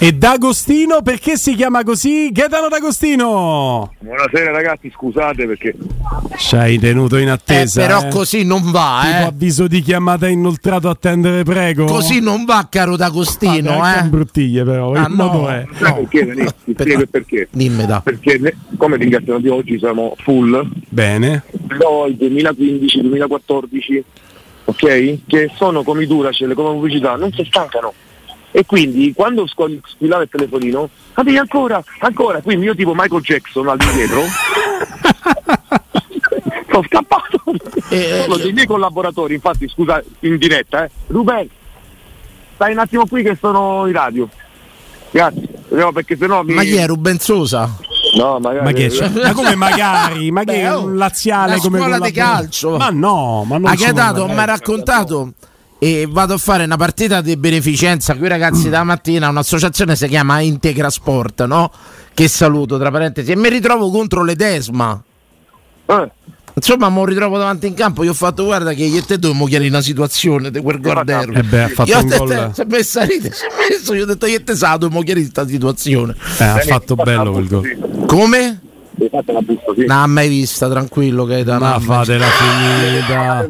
E D'Agostino perché si chiama così? Gaetano D'Agostino! Buonasera ragazzi, scusate perché... Ci hai tenuto in attesa. Eh, però eh? così non va, Tipo eh. avviso di chiamata inoltrato attendere, prego. Così non va, caro D'Agostino, Vabbè, anche eh. in bruttiglie però, Ah, il modo no. è. Sai perché? Ti spiego il perché. Dimmi da. Perché come ringraziamo di oggi siamo full, Bene. però il 2015-2014, ok? Che sono come i Duracell, come pubblicità, non si stancano. E quindi quando squ- squillava il telefonino, ah, devi ancora, ancora, quindi io tipo Michael Jackson all'indietro, sono scappato. Eh, Uno dei miei collaboratori, infatti, scusa, in diretta, eh, Ruben, stai un attimo qui che sono in radio. Grazie, no, perché sennò mi... Ma chi è Ruben Sosa? No, magari... Ma che c'è? Ma come magari? Ma che è un laziale la come scuola di calcio. Ma no, ma non Ha sono Gaetato magari. mi ha raccontato e vado a fare una partita di beneficenza con i ragazzi da mattina, un'associazione si chiama Integra Sport, no? Che saluto tra parentesi, e mi ritrovo contro l'Edesma. Eh, Insomma, mi ritrovo davanti in campo. Io ho fatto, guarda, che io e te dobbiamo chiarire una situazione di quel Guardero. Eh beh, ha fatto Io un detto, gol. si è messa a ridere, si è messo, io ho detto, io e te sa, dobbiamo chiarire questa situazione. Eh, ha fatto bello quel gol. Come? Non ha mai vista, tranquillo, Gaetano. Ma fatela finita.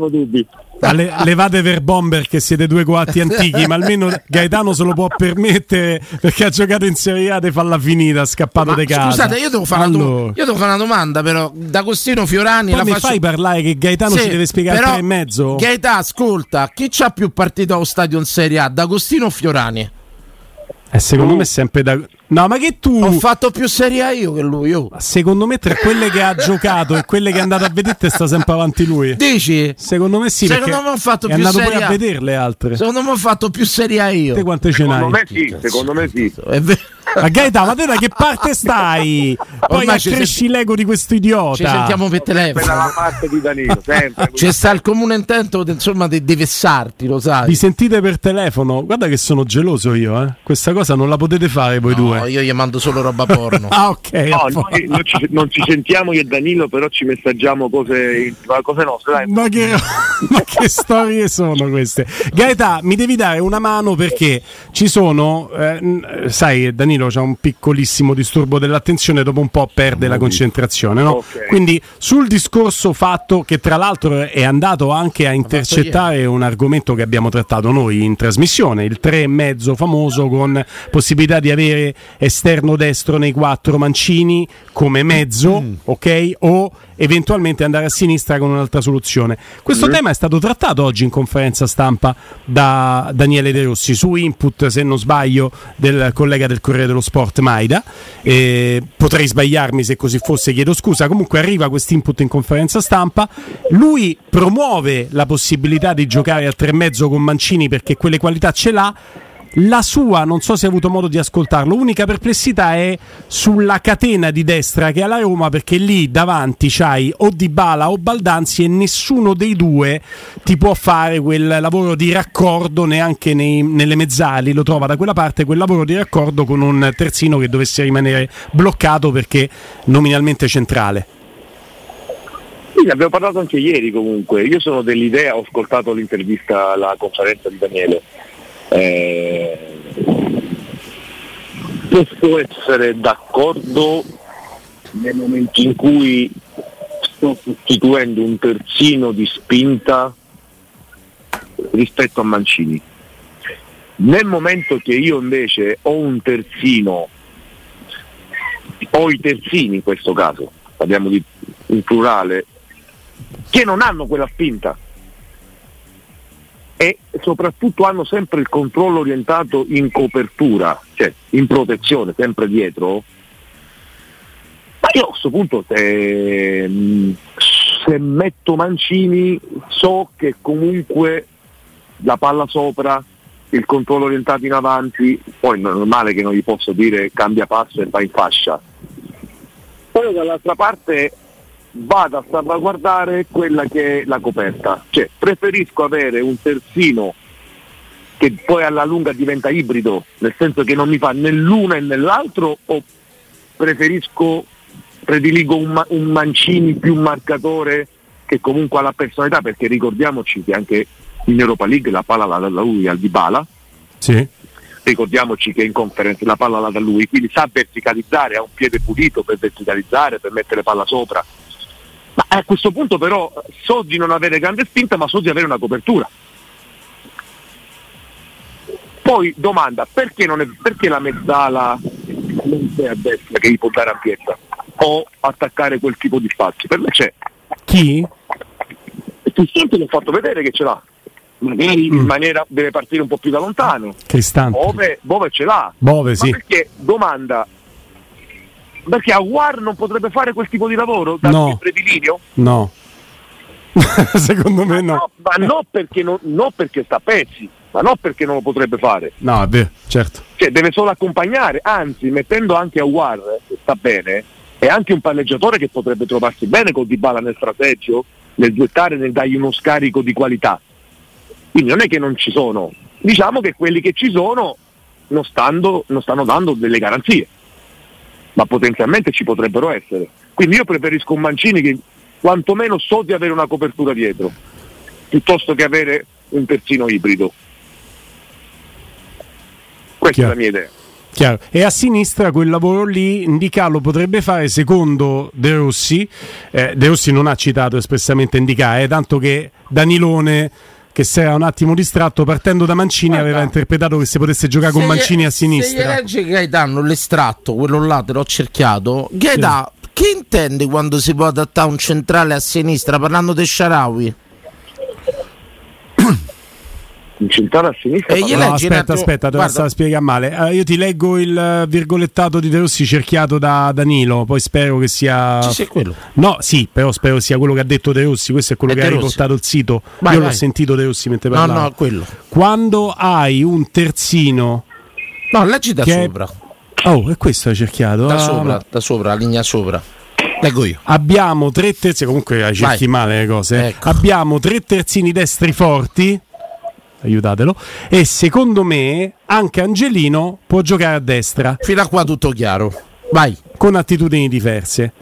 Ale- levate per bomber che siete due guatti antichi, ma almeno Gaetano se lo può permettere perché ha giocato in Serie A e falla finita, scappato di casa. scusate, io devo, fare una, do- Allora, io devo fare una domanda, però. D'Agostino Fiorani poi la mi faccio. fai parlare che Gaetano Sì, ci deve spiegare però, tre e mezzo? Gaetà, ascolta, chi c'ha più partito allo stadio in Serie A? D'Agostino o Fiorani? Eh, secondo me è sempre da. No, ma che tu. Ho fatto più Serie A io che lui. oh. Secondo me tra quelle che ha giocato e quelle che è andato a vedere sta sempre avanti lui. Dici? Secondo me sì, Secondo perché me ho fatto è più andato Serie a A. vedere le altre. Secondo me ho fatto più Serie A io. Te quante ce Secondo n'hai? me sì, secondo me sì. È vero. Ma Gaeta, ma te da che parte stai? Poi Ormai ci accresci sent- l'ego di questo idiota. Ci sentiamo per Per telefono. la parte di Danilo, sempre. C'è sta il comune intento de- insomma di, di vessarti, lo sai. Vi sentite per telefono? Guarda che sono geloso io, eh. Questa cosa non la potete fare voi No, due. io gli mando solo roba porno. Ah, ok. No, noi non ci, non ci sentiamo io e Danilo, però ci messaggiamo cose, cose nostre. Dai. Ma che, ma che storie sono queste? Gaeta, mi devi dare una mano perché ci sono, eh, sai, Danilo c'ha un piccolissimo disturbo dell'attenzione, dopo un po' perde la concentrazione, no? Ok. Quindi sul discorso fatto che tra l'altro è andato anche a intercettare un argomento che abbiamo trattato noi in trasmissione, il 3,5 famoso con possibilità di avere esterno destro nei quattro mancini come mezzo, ok? O eventualmente andare a sinistra con un'altra soluzione. Questo tema è stato trattato oggi in conferenza stampa da Daniele De Rossi su input, se non sbaglio, del collega del Corriere dello Sport Maida. Eh, potrei sbagliarmi se così fosse, chiedo scusa. Comunque arriva questo input in conferenza stampa. Lui promuove la possibilità di giocare a tre e mezzo con Mancini perché quelle qualità ce l'ha. La sua, non so se hai avuto modo di ascoltarlo, l'unica perplessità è sulla catena di destra che ha la Roma perché lì davanti c'hai o Dybala o Baldanzi e nessuno dei due ti può fare quel lavoro di raccordo neanche nei- nelle mezzali, lo trova da quella parte quel lavoro di raccordo con un terzino che dovesse rimanere bloccato perché nominalmente centrale. Sì, ne abbiamo parlato anche ieri comunque. Io sono dell'idea, ho ascoltato l'intervista alla conferenza di Daniele. Eh, posso essere d'accordo nel momento in cui sto sostituendo un terzino di spinta rispetto a Mancini. Nel momento che io invece ho un terzino, ho i terzini in questo caso, parliamo di in plurale, che non hanno quella spinta e soprattutto hanno sempre il controllo orientato in copertura, cioè in protezione, sempre dietro. Ma io a questo punto se, se metto Mancini so che comunque la palla sopra, il controllo orientato in avanti, poi è normale che non gli posso dire cambia passo e va in fascia. Poi dall'altra parte vado a salvaguardare quella che è la coperta. Cioè, preferisco avere un terzino che poi alla lunga diventa ibrido, nel senso che non mi fa né l'uno e né l'altro, o preferisco, prediligo un, un Mancini più marcatore che comunque ha la personalità, perché ricordiamoci che anche in Europa League la palla la dà lui al Dybala, Sì. ricordiamoci che in conference la palla la da lui, quindi sa verticalizzare, ha un piede pulito per verticalizzare, per mettere palla sopra. Ma a questo punto però so di non avere grande spinta, ma so di avere una copertura. Poi domanda, perché, non è, perché la mezzala non c'è a destra che gli può dare ampiezza? O attaccare quel tipo di spazio? Per me c'è. Chi? Cristante l'ho fatto vedere che ce l'ha. Magari mm. in maniera deve partire un po' più da lontano. Cristante. Bove, Bove ce l'ha. Bove, sì. perché, domanda, perché Aguar non potrebbe fare quel tipo di lavoro da no. predilineo? No. Secondo me no. no. Ma no perché, non, no perché sta a pezzi, ma non perché non lo potrebbe fare. No, vero, certo. Cioè, deve solo accompagnare, anzi, mettendo anche Aguar, che sta bene, è anche un palleggiatore che potrebbe trovarsi bene con Dybala nel strategio, nel duettare, nel dargli uno scarico di qualità. Quindi non è che non ci sono, diciamo che quelli che ci sono non, stando, non stanno dando delle garanzie, ma potenzialmente ci potrebbero essere. Quindi io preferisco un Mancini che quantomeno so di avere una copertura dietro, piuttosto che avere un terzino ibrido. Questa Chiaro. è la mia idea. Chiaro. E a sinistra quel lavoro lì Indica lo potrebbe fare secondo De Rossi. Eh, De Rossi non ha citato espressamente Indica, eh, tanto che Danilone che si era un attimo distratto partendo da Mancini Guarda, aveva interpretato che si potesse giocare con Mancini a sinistra. Se legge Gaetano l'estratto, quello là te l'ho cerchiato. Gaetano, sì. che intende quando si può adattare un centrale a sinistra parlando di Sharawi? Incentrare a sinistra. E no, aspetta, aspetta, te la stavo spiegare male. Uh, io ti leggo il uh, virgolettato di De Rossi cerchiato da Danilo, poi spero che sia... Ci sei quello? No, sì, però spero sia quello che ha detto De Rossi, questo è quello è che ha riportato il sito. Vai, io vai. l'ho sentito De Rossi mentre parlava. No, no, quello. Quando hai un terzino... No, leggi da sopra. Oh, è questo hai cerchiato? Da ah, sopra, da sopra, la linea sopra. Leggo io. Abbiamo tre terzini, comunque cerchi male le cose. Ecco. Abbiamo tre terzini destri forti aiutatelo. E secondo me anche Angelino può giocare a destra. Fino a qua tutto chiaro. Vai. Con attitudini diverse.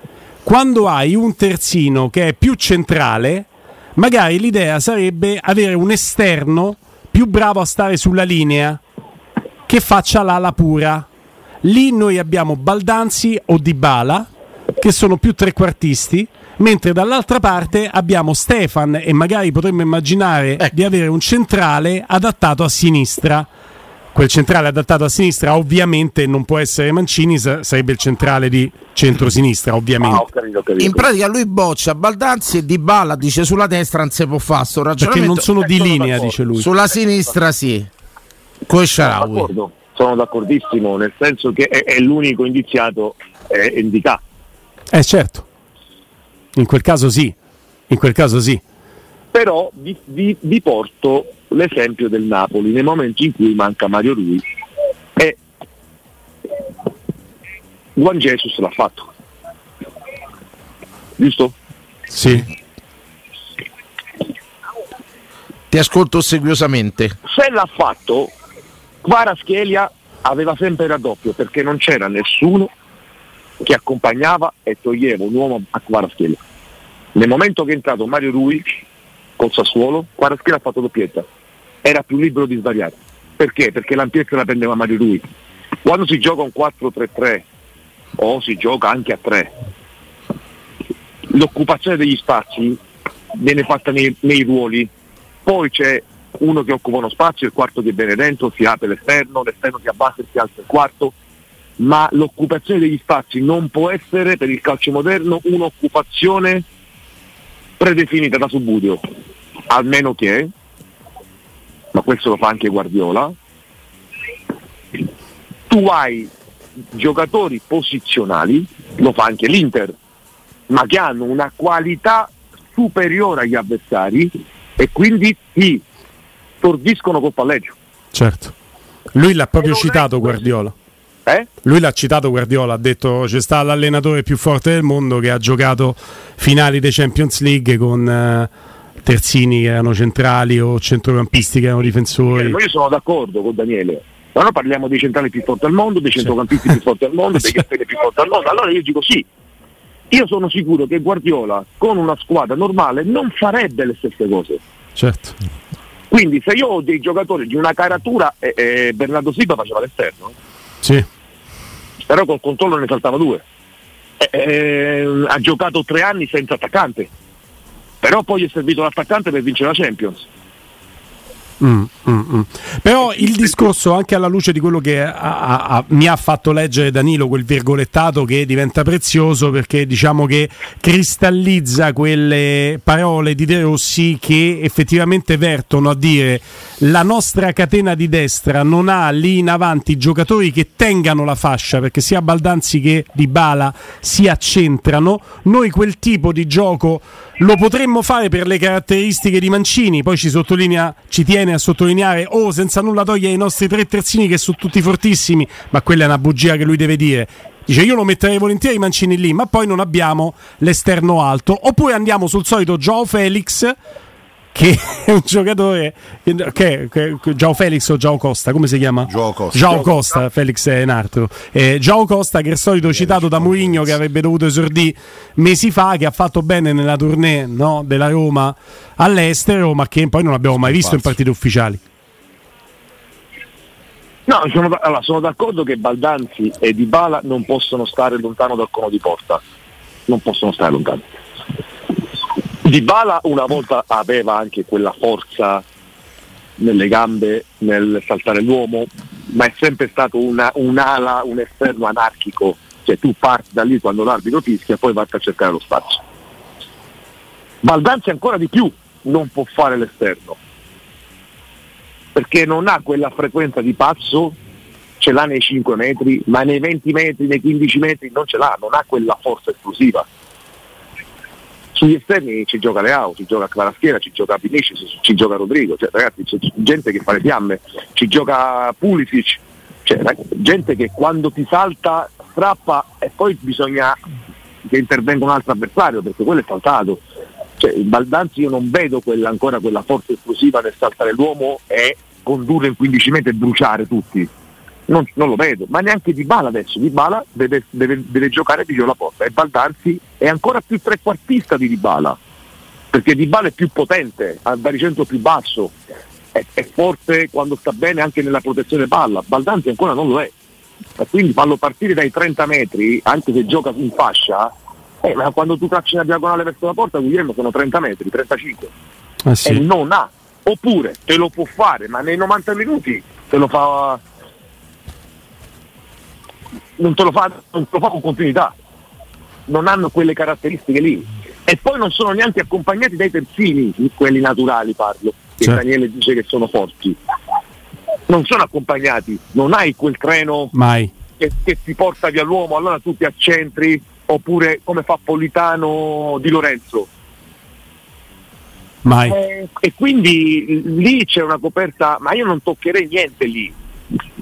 Quando hai un terzino che è più centrale, magari l'idea sarebbe avere un esterno più bravo a stare sulla linea che faccia l'ala pura. Lì noi abbiamo Baldanzi o Dybala che sono più trequartisti mentre dall'altra parte abbiamo Stefan e magari potremmo immaginare ecco. di avere un centrale adattato a sinistra. Quel centrale adattato a sinistra ovviamente non può essere Mancini, sarebbe il centrale di centrosinistra, ovviamente. Ah, ho capito, ho capito. In pratica lui boccia Baldanzi e Di Balla dice sulla destra non si può fare sto ragionamento. Perché non sono di linea, dice lui. Sulla sinistra sì. Con Sharawi. Sono, sono d'accordissimo, nel senso che è, è l'unico indiziato è indicato. Eh certo. In quel caso sì, in quel caso sì. Però vi, vi, vi porto l'esempio del Napoli nel momento in cui manca Mario Rui e Juan Jesus l'ha fatto. Giusto? Sì. Ti ascolto ossequiosamente. Se l'ha fatto, Kvaraschelia aveva sempre il raddoppio perché non c'era nessuno che accompagnava e toglieva un uomo a Kvaraschelia. Nel momento che è entrato Mario Rui col Sassuolo, Kvaraschelia ha fatto doppietta. Era più libero di svariare. Perché? Perché l'ampiezza la prendeva Mario Rui. Quando si gioca un 4-3-3 o si gioca anche a 3, l'occupazione degli spazi viene fatta nei, nei ruoli, poi c'è uno che occupa uno spazio, il quarto di Benedetto, si apre l'esterno, l'esterno si abbassa e si alza il quarto, ma l'occupazione degli spazi non può essere per il calcio moderno un'occupazione predefinita da Subudio, almeno che, ma questo lo fa anche Guardiola, tu hai giocatori posizionali, lo fa anche l'Inter, ma che hanno una qualità superiore agli avversari e quindi ti stordiscono col palleggio. Certo. Lui l'ha proprio citato Guardiola. Eh? Lui l'ha citato Guardiola, ha detto c'è sta l'allenatore più forte del mondo che ha giocato finali dei Champions League con eh, terzini che erano centrali o centrocampisti che erano difensori. io sono d'accordo con Daniele, ma noi parliamo dei centrali più forti al mondo, dei centrocampisti più forti al mondo, degli esterni più forti al mondo. Allora io dico sì. Io sono sicuro che Guardiola con una squadra normale non farebbe le stesse cose. Certo Quindi se io ho dei giocatori di una caratura, eh, eh, Bernardo Silva faceva l'esterno. Sì. Però col controllo ne saltava due. Eh, eh, ha giocato tre anni senza attaccante. Però poi è servito l'attaccante per vincere la Champions. Mm, mm, mm. Però il discorso, anche alla luce di quello che ha, ha, mi ha fatto leggere Danilo, quel virgolettato che diventa prezioso perché diciamo che cristallizza quelle parole di De Rossi che effettivamente vertono a dire la nostra catena di destra non ha lì in avanti giocatori che tengano la fascia perché sia Baldanzi che Di Bala si accentrano. Noi quel tipo di gioco lo potremmo fare per le caratteristiche di Mancini, poi ci sottolinea, ci tiene a sottolineare, oh senza nulla toglie ai nostri tre terzini che sono tutti fortissimi, ma quella è una bugia che lui deve dire. Dice io lo metterei volentieri Mancini lì, ma poi non abbiamo l'esterno alto. Oppure andiamo sul solito Joao Felix che è un giocatore che, che, Giao Felix o Giao Costa come si chiama? Giao Costa, Giao Costa Felix è un altro. Eh, Giao Costa che è il solito citato da Mourinho che avrebbe dovuto esordire mesi fa che ha fatto bene nella tournée no, della Roma all'estero ma che poi non abbiamo mai visto in partite ufficiali. No, sono, allora, sono d'accordo che Baldanzi e Dybala non possono stare lontano dal cono di porta. Non possono stare lontano di Bala una volta aveva anche quella forza nelle gambe nel saltare l'uomo, ma è sempre stato una, un'ala, un esterno anarchico, cioè tu parti da lì quando l'arbitro fischia e poi vai a cercare lo spazio. Baldanzi ancora di più non può fare l'esterno, perché non ha quella frequenza di passo, ce l'ha nei 5 metri, ma nei 20 metri, nei 15 metri non ce l'ha, non ha quella forza esplosiva sugli esterni ci gioca Leao, ci gioca Kvalaschiera, ci gioca Vinicius, ci gioca Rodrigo, cioè, ragazzi c'è gente che fa le fiamme, ci gioca Pulisic, cioè, gente che quando ti salta strappa e poi bisogna che intervenga un altro avversario perché quello è saltato. Cioè, il Baldanzi io non vedo quella, ancora quella forza esplosiva nel saltare l'uomo e condurre in 15 metri e bruciare tutti non, non, lo vedo, ma neanche Di Bala adesso, Di Bala deve, deve, deve giocare vicino alla porta. E Baldanzi è ancora più trequartista di Di Bala, perché Di Bala è più potente, ha il baricentro più basso, è, è, forte quando sta bene anche nella protezione palla, Baldanzi ancora non lo è, e quindi fallo partire dai 30 metri, anche se gioca in fascia, eh, ma quando tu tracci una diagonale verso la porta, Guglielmo sono 30 metri, 35, ah, sì. e non ha, oppure te lo può fare, ma nei 90 minuti te lo fa non te lo fa, non te lo fa con continuità, non hanno quelle caratteristiche lì. E poi non sono neanche accompagnati dai terzini, quelli naturali parlo, che certo. Daniele dice che sono forti. Non sono accompagnati, non hai quel treno che, che, ti porta via l'uomo, allora tu ti accentri, oppure come fa Politano di Lorenzo. Eh, e quindi lì c'è una coperta, ma io non toccherei niente lì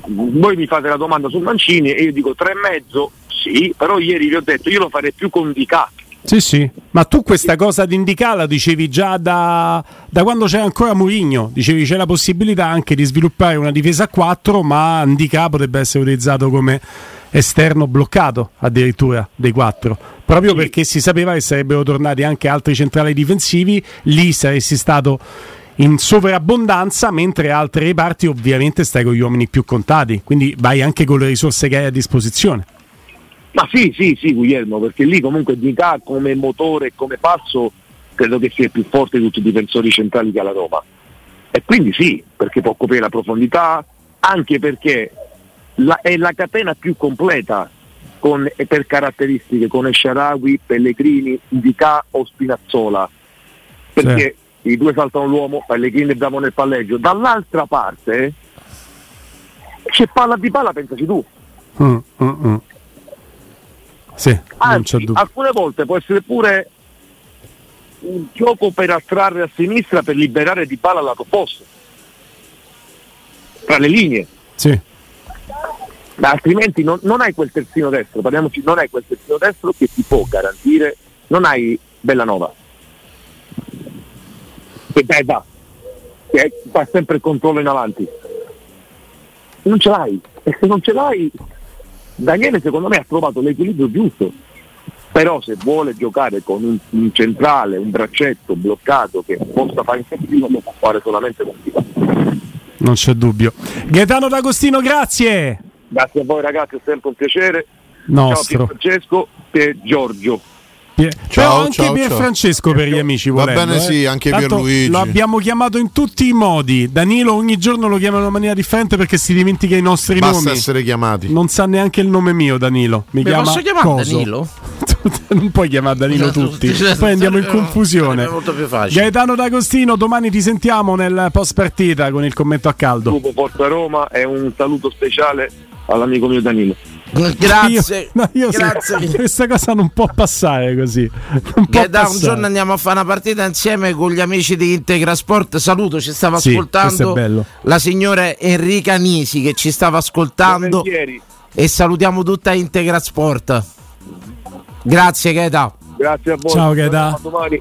voi mi fate la domanda su Mancini e io dico tre e mezzo, sì, però ieri vi ho detto io lo farei più con Dica. Sì, sì, ma tu questa cosa di Indica la dicevi già da, da quando c'era ancora Mourinho, dicevi c'è la possibilità anche di sviluppare una difesa a 4, ma Indica potrebbe essere utilizzato come esterno bloccato addirittura dei 4, proprio sì. perché si sapeva che sarebbero tornati anche altri centrali difensivi, lì saresti stato in sovrabbondanza, mentre altre reparti ovviamente stai con gli uomini più contati, quindi vai anche con le risorse che hai a disposizione. Ma sì, sì, sì, Guglielmo, perché lì comunque Dica come motore e come passo credo che sia più forte di tutti i difensori centrali che ha la Roma. E quindi sì, perché può coprire la profondità, anche perché la, è la catena più completa con, per caratteristiche con Esciarawi, Pellegrini, Dica o Spinazzola. Perché i due saltano l'uomo, Pellegrini e Damo nel palleggio, dall'altra parte c'è palla di palla, pensaci tu. Mm, mm, mm. Sì, Anzi, alcune volte può essere pure un gioco per attrarre a sinistra per liberare di palla al lato opposto tra le linee sì. ma altrimenti non, non, hai quel terzino destro parliamoci non hai quel terzino destro che ti può garantire non hai Bellanova che dai va, che fa sempre il controllo in avanti. Non ce l'hai, e se non ce l'hai, Daniele secondo me ha trovato l'equilibrio giusto. però se vuole giocare con un, un centrale, un braccetto bloccato che possa fare il terzino lo può fare solamente con Di Non c'è dubbio. Gaetano D'Agostino, grazie. Grazie a voi ragazzi, è sempre un piacere. Nostro. Ciao Francesco e Giorgio. Pie- Ciao, Però anche ciao, Pier ciao. Francesco per gli amici Va volendo, bene, eh. sì, anche Tanto Pierluigi. Lo abbiamo chiamato in tutti i modi. Danilo ogni giorno lo chiama in una maniera differente perché si dimentica i nostri Basta nomi. essere chiamati. Non sa neanche il nome mio, Danilo. Mi Mi chiama posso chiamare Coso. Danilo? non puoi chiamare Danilo tutti. Poi andiamo in confusione. Sarebbe molto più facile. Gaetano D'Agostino, domani ti sentiamo nel post partita con il commento a caldo. Gruppo Forza Roma e un saluto speciale all'amico mio Danilo. Grazie. Io, no, io Grazie. se- questa cosa non può passare così. Non può Che da un giorno andiamo a fare una partita insieme con gli amici di Integra Sport. Saluto, ci stava Sì, ascoltando la signora Enrica Nisi che ci stava ascoltando e salutiamo tutta Integra Sport. Grazie Gaeta. Grazie a voi. Ciao, Gaeta. A domani.